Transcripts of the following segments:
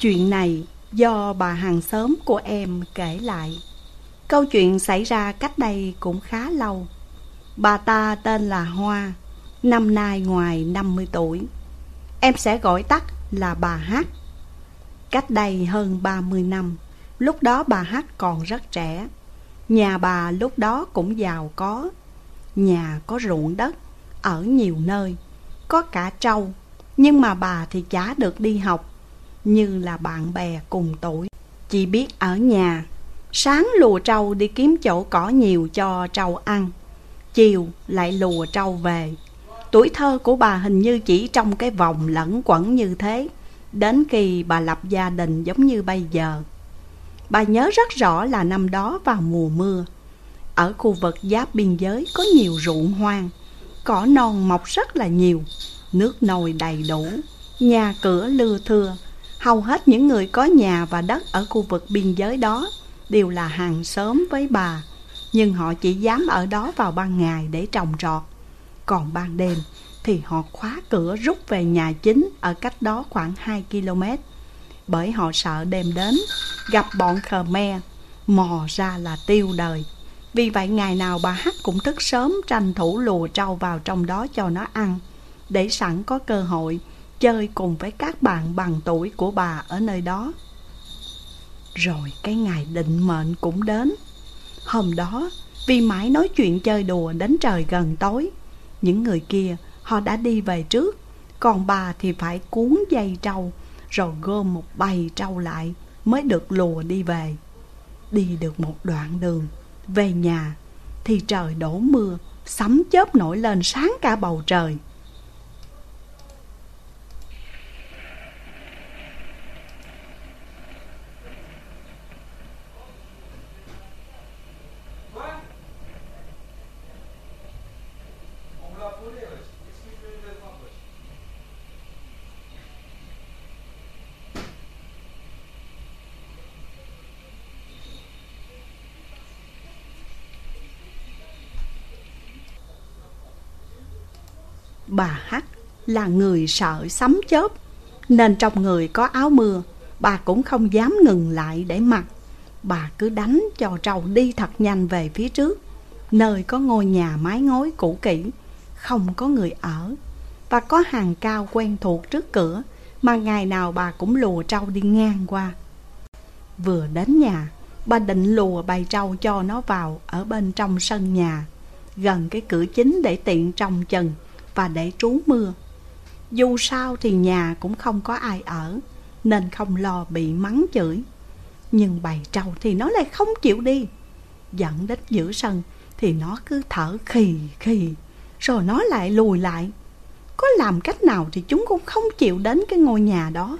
Chuyện này do bà hàng xóm của em kể lại. Câu chuyện xảy ra cách đây cũng khá lâu. Bà ta tên là Hoa, năm nay ngoài 50 tuổi. Em sẽ gọi tắt là bà Hát. Cách đây hơn 30 năm, lúc đó bà Hát còn rất trẻ. Nhà bà lúc đó cũng giàu có. Nhà có ruộng đất, ở nhiều nơi, có cả trâu. Nhưng mà bà thì chả được đi học, như là bạn bè cùng tuổi. Chỉ biết ở nhà, sáng lùa trâu đi kiếm chỗ cỏ nhiều cho trâu ăn. Chiều lại lùa trâu về. Tuổi thơ của bà hình như chỉ trong cái vòng lẫn quẩn như thế Đến khi bà lập gia đình giống như bây giờ Bà nhớ rất rõ là năm đó vào mùa mưa Ở khu vực giáp biên giới có nhiều ruộng hoang Cỏ non mọc rất là nhiều Nước nồi đầy đủ Nhà cửa lưa thưa Hầu hết những người có nhà và đất ở khu vực biên giới đó Đều là hàng xóm với bà Nhưng họ chỉ dám ở đó vào ban ngày để trồng trọt Còn ban đêm thì họ khóa cửa rút về nhà chính ở cách đó khoảng 2 km. Bởi họ sợ đêm đến, gặp bọn Khmer, mò ra là tiêu đời. Vì vậy ngày nào bà Hắc cũng thức sớm tranh thủ lùa trâu vào trong đó cho nó ăn, để sẵn có cơ hội chơi cùng với các bạn bằng tuổi của bà ở nơi đó. Rồi cái ngày định mệnh cũng đến. Hôm đó, vì mãi nói chuyện chơi đùa đến trời gần tối, những người kia họ đã đi về trước Còn bà thì phải cuốn dây trâu Rồi gom một bầy trâu lại Mới được lùa đi về Đi được một đoạn đường Về nhà Thì trời đổ mưa Sấm chớp nổi lên sáng cả bầu trời Bà Hắc là người sợ sấm chớp, Nên trong người có áo mưa, Bà cũng không dám ngừng lại để mặc. Bà cứ đánh cho trâu đi thật nhanh về phía trước, Nơi có ngôi nhà mái ngói cũ kỹ, Không có người ở, Và có hàng cao quen thuộc trước cửa Mà ngày nào bà cũng lùa trâu đi ngang qua. Vừa đến nhà, Bà định lùa bày trâu cho nó vào Ở bên trong sân nhà, Gần cái cửa chính để tiện trong chừng và để trú mưa. Dù sao thì nhà cũng không có ai ở, nên không lo bị mắng chửi. Nhưng bầy trâu thì nó lại không chịu đi. Dẫn đến giữa sân thì nó cứ thở khì khì, rồi nó lại lùi lại. Có làm cách nào thì chúng cũng không chịu đến cái ngôi nhà đó.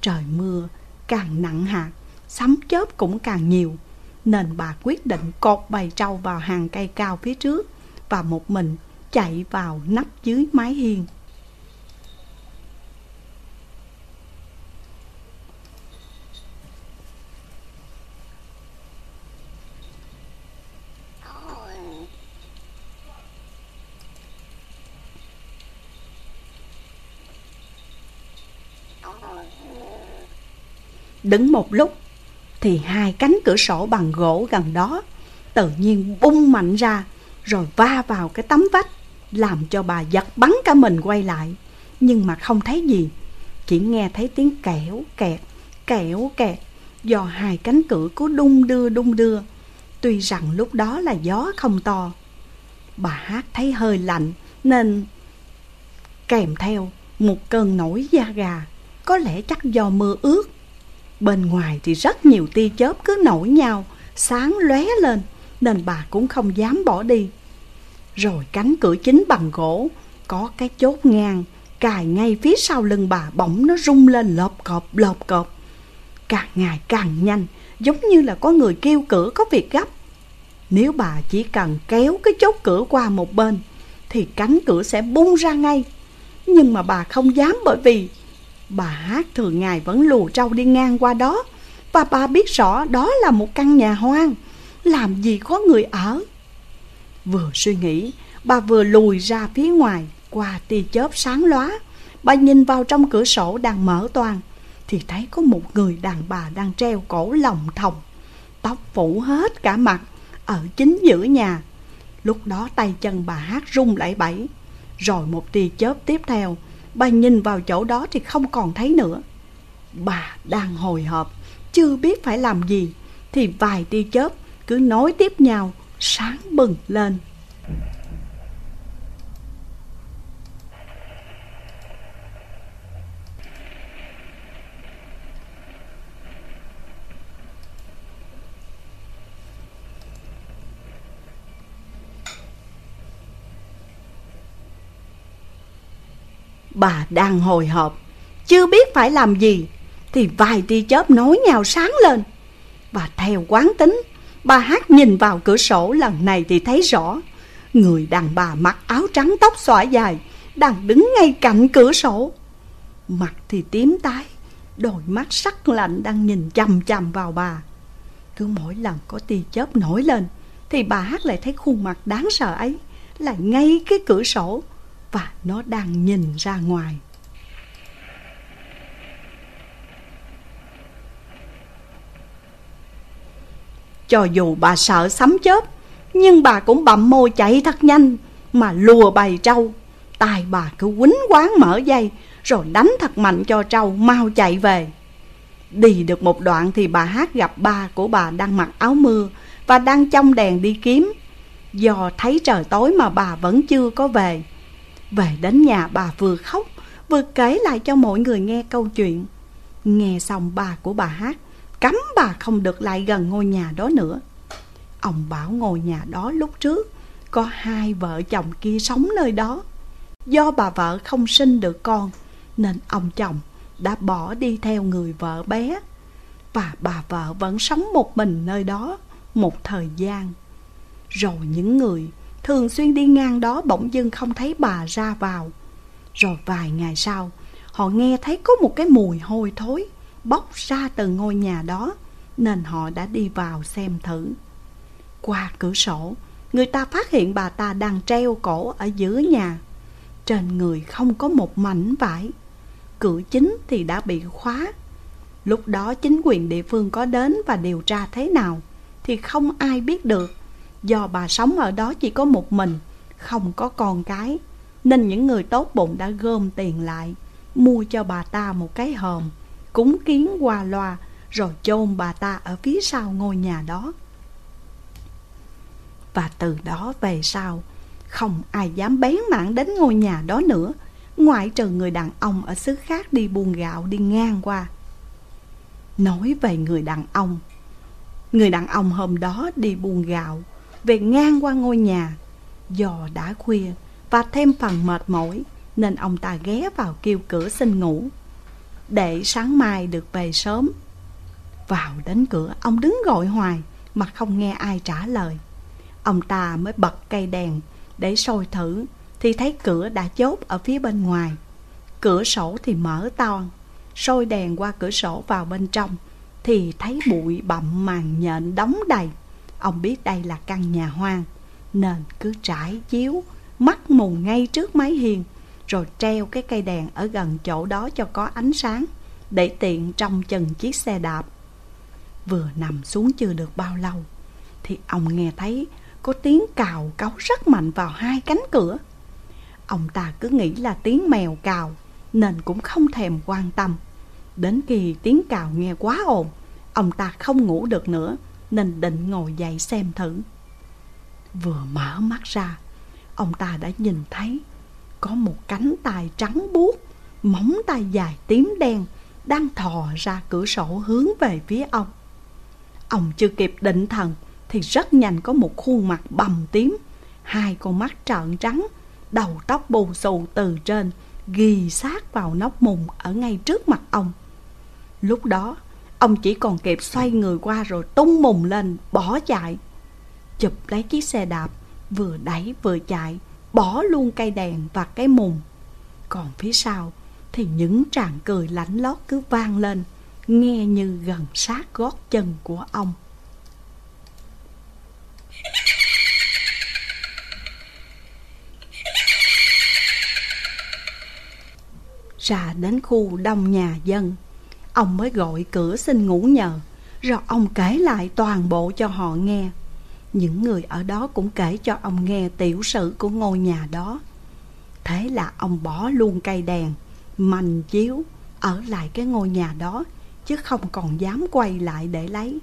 Trời mưa càng nặng hạt, sấm chớp cũng càng nhiều. Nên bà quyết định cột bầy trâu vào hàng cây cao phía trước và một mình chạy vào nắp dưới mái hiên. Đứng một lúc thì hai cánh cửa sổ bằng gỗ gần đó tự nhiên bung mạnh ra rồi va vào cái tấm vách làm cho bà giật bắn cả mình quay lại. Nhưng mà không thấy gì. Chỉ nghe thấy tiếng kẻo kẹt kẻo kẹt, do hai cánh cửa cứ đung đưa đung đưa. Tuy rằng lúc đó là gió không to, bà hát thấy hơi lạnh, nên kèm theo một cơn nổi da gà. Có lẽ chắc do mưa ướt. Bên ngoài thì rất nhiều tia chớp cứ nổi nhau, sáng lóe lên, nên bà cũng không dám bỏ đi rồi cánh cửa chính bằng gỗ, Có cái chốt ngang, Cài ngay phía sau lưng bà, bỗng nó rung lên lộp cọp lộp cọp Càng ngày càng nhanh, Giống như là có người kêu cửa có việc gấp. Nếu bà chỉ cần kéo cái chốt cửa qua một bên, Thì cánh cửa sẽ bung ra ngay. Nhưng mà bà không dám bởi vì Bà hát thường ngày vẫn lù trâu đi ngang qua đó. Và bà biết rõ đó là một căn nhà hoang, Làm gì có người ở. Vừa suy nghĩ, bà vừa lùi ra phía ngoài qua tia chớp sáng lóa. Bà nhìn vào trong cửa sổ đang mở toang, Thì thấy có một người đàn bà đang treo cổ lòng thòng Tóc phủ hết cả mặt Ở chính giữa nhà. Lúc đó tay chân bà hát rung lẩy bẩy. Rồi một tia chớp tiếp theo Bà nhìn vào chỗ đó thì không còn thấy nữa. Bà đang hồi hộp Chưa biết phải làm gì Thì vài tia chớp cứ nối tiếp nhau Sáng bừng lên. Bà đang hồi hộp, Chưa biết phải làm gì, Thì vài tia chớp nối nhau sáng lên. Và theo quán tính Bà hát nhìn vào cửa sổ lần này thì thấy rõ. Người đàn bà mặc áo trắng tóc xõa dài Đang đứng ngay cạnh cửa sổ. Mặt thì tím tái, Đôi mắt sắc lạnh đang nhìn chằm chằm vào bà. Cứ mỗi lần có tia chớp nổi lên Thì bà hát lại thấy khuôn mặt đáng sợ ấy Là ngay cái cửa sổ và nó đang nhìn ra ngoài. Cho dù bà sợ sấm chớp, nhưng bà cũng bậm môi chạy thật nhanh mà lùa bầy trâu. Tài bà cứ quýnh quán mở dây rồi đánh thật mạnh cho trâu mau chạy về. Đi được một đoạn thì bà hát gặp ba của bà đang mặc áo mưa và đang trong đèn đi kiếm. Do thấy trời tối mà bà vẫn chưa có về về đến nhà bà vừa khóc Vừa kể lại cho mọi người nghe câu chuyện Nghe xong bà của bà hát Cấm bà không được lại gần ngôi nhà đó nữa. Ông bảo ngôi nhà đó lúc trước Có hai vợ chồng kia sống nơi đó. Do bà vợ không sinh được con, Nên ông chồng đã bỏ đi theo người vợ bé. Và bà vợ vẫn sống một mình nơi đó Một thời gian. Rồi những người Thường xuyên đi ngang đó bỗng dưng không thấy bà ra vào. Rồi vài ngày sau, Họ nghe thấy có một cái mùi hôi thối. Bốc ra từ ngôi nhà đó, Nên họ đã đi vào xem thử. Qua cửa sổ, Người ta phát hiện bà ta đang treo cổ ở giữa nhà. Trên người không có một mảnh vải. Cửa chính thì đã bị khóa. Lúc đó chính quyền địa phương có đến và điều tra thế nào Thì không ai biết được. Do bà sống ở đó chỉ có một mình, Không có con cái, Nên những người tốt bụng đã gom tiền lại, Mua cho bà ta một cái hòm. Cúng kiến qua loa Rồi chôn bà ta ở phía sau ngôi nhà đó Và từ đó về sau, Không ai dám bén mảng đến ngôi nhà đó nữa, Ngoại trừ người đàn ông ở xứ khác đi buôn gạo đi ngang qua Nói về người đàn ông, Người đàn ông hôm đó đi buôn gạo, về ngang qua ngôi nhà. Do đã khuya và thêm phần mệt mỏi, nên ông ta ghé vào kêu cửa xin ngủ. Để sáng mai được về sớm. Vào đến cửa ông đứng gọi hoài mà không nghe ai trả lời. Ông ta mới bật cây đèn để soi thử thì thấy cửa đã chốt ở phía bên ngoài. Cửa sổ thì mở to, soi đèn qua cửa sổ vào bên trong thì thấy bụi bặm màn nhện đóng đầy. Ông biết đây là căn nhà hoang Nên cứ trải chiếu Mắt mù ngay trước mái hiên rồi treo cái cây đèn ở gần chỗ đó cho có ánh sáng Để tiện trong chừng chiếc xe đạp. Vừa nằm xuống chưa được bao lâu Thì ông nghe thấy có tiếng cào cấu rất mạnh vào hai cánh cửa. Ông ta cứ nghĩ là tiếng mèo cào Nên cũng không thèm quan tâm. Đến khi tiếng cào nghe quá ồn Ông ta không ngủ được nữa nên định ngồi dậy xem thử. Vừa mở mắt ra, ông ta đã nhìn thấy có một cánh tay trắng buốt, móng tay dài tím đen đang thò ra cửa sổ hướng về phía ông. Ông chưa kịp định thần thì rất nhanh có một khuôn mặt bầm tím, hai con mắt trợn trắng, đầu tóc bù xù từ trên ghi sát vào nóc mùng ở ngay trước mặt ông. Lúc đó, Ông chỉ còn kịp xoay người qua rồi tung mùng lên bỏ chạy Chụp lấy chiếc xe đạp Vừa đẩy vừa chạy Bỏ luôn cây đèn và cái mùng. Còn phía sau Thì những tràng cười lạnh lót cứ vang lên, Nghe như gần sát gót chân của ông. Ra đến khu đông nhà dân, Ông mới gọi cửa xin ngủ nhờ, Rồi ông kể lại toàn bộ cho họ nghe. Những người ở đó cũng kể cho ông nghe tiểu sử của ngôi nhà đó. Thế là ông bỏ luôn cây đèn, Mành chiếu Ở lại cái ngôi nhà đó, Chứ không còn dám quay lại để lấy.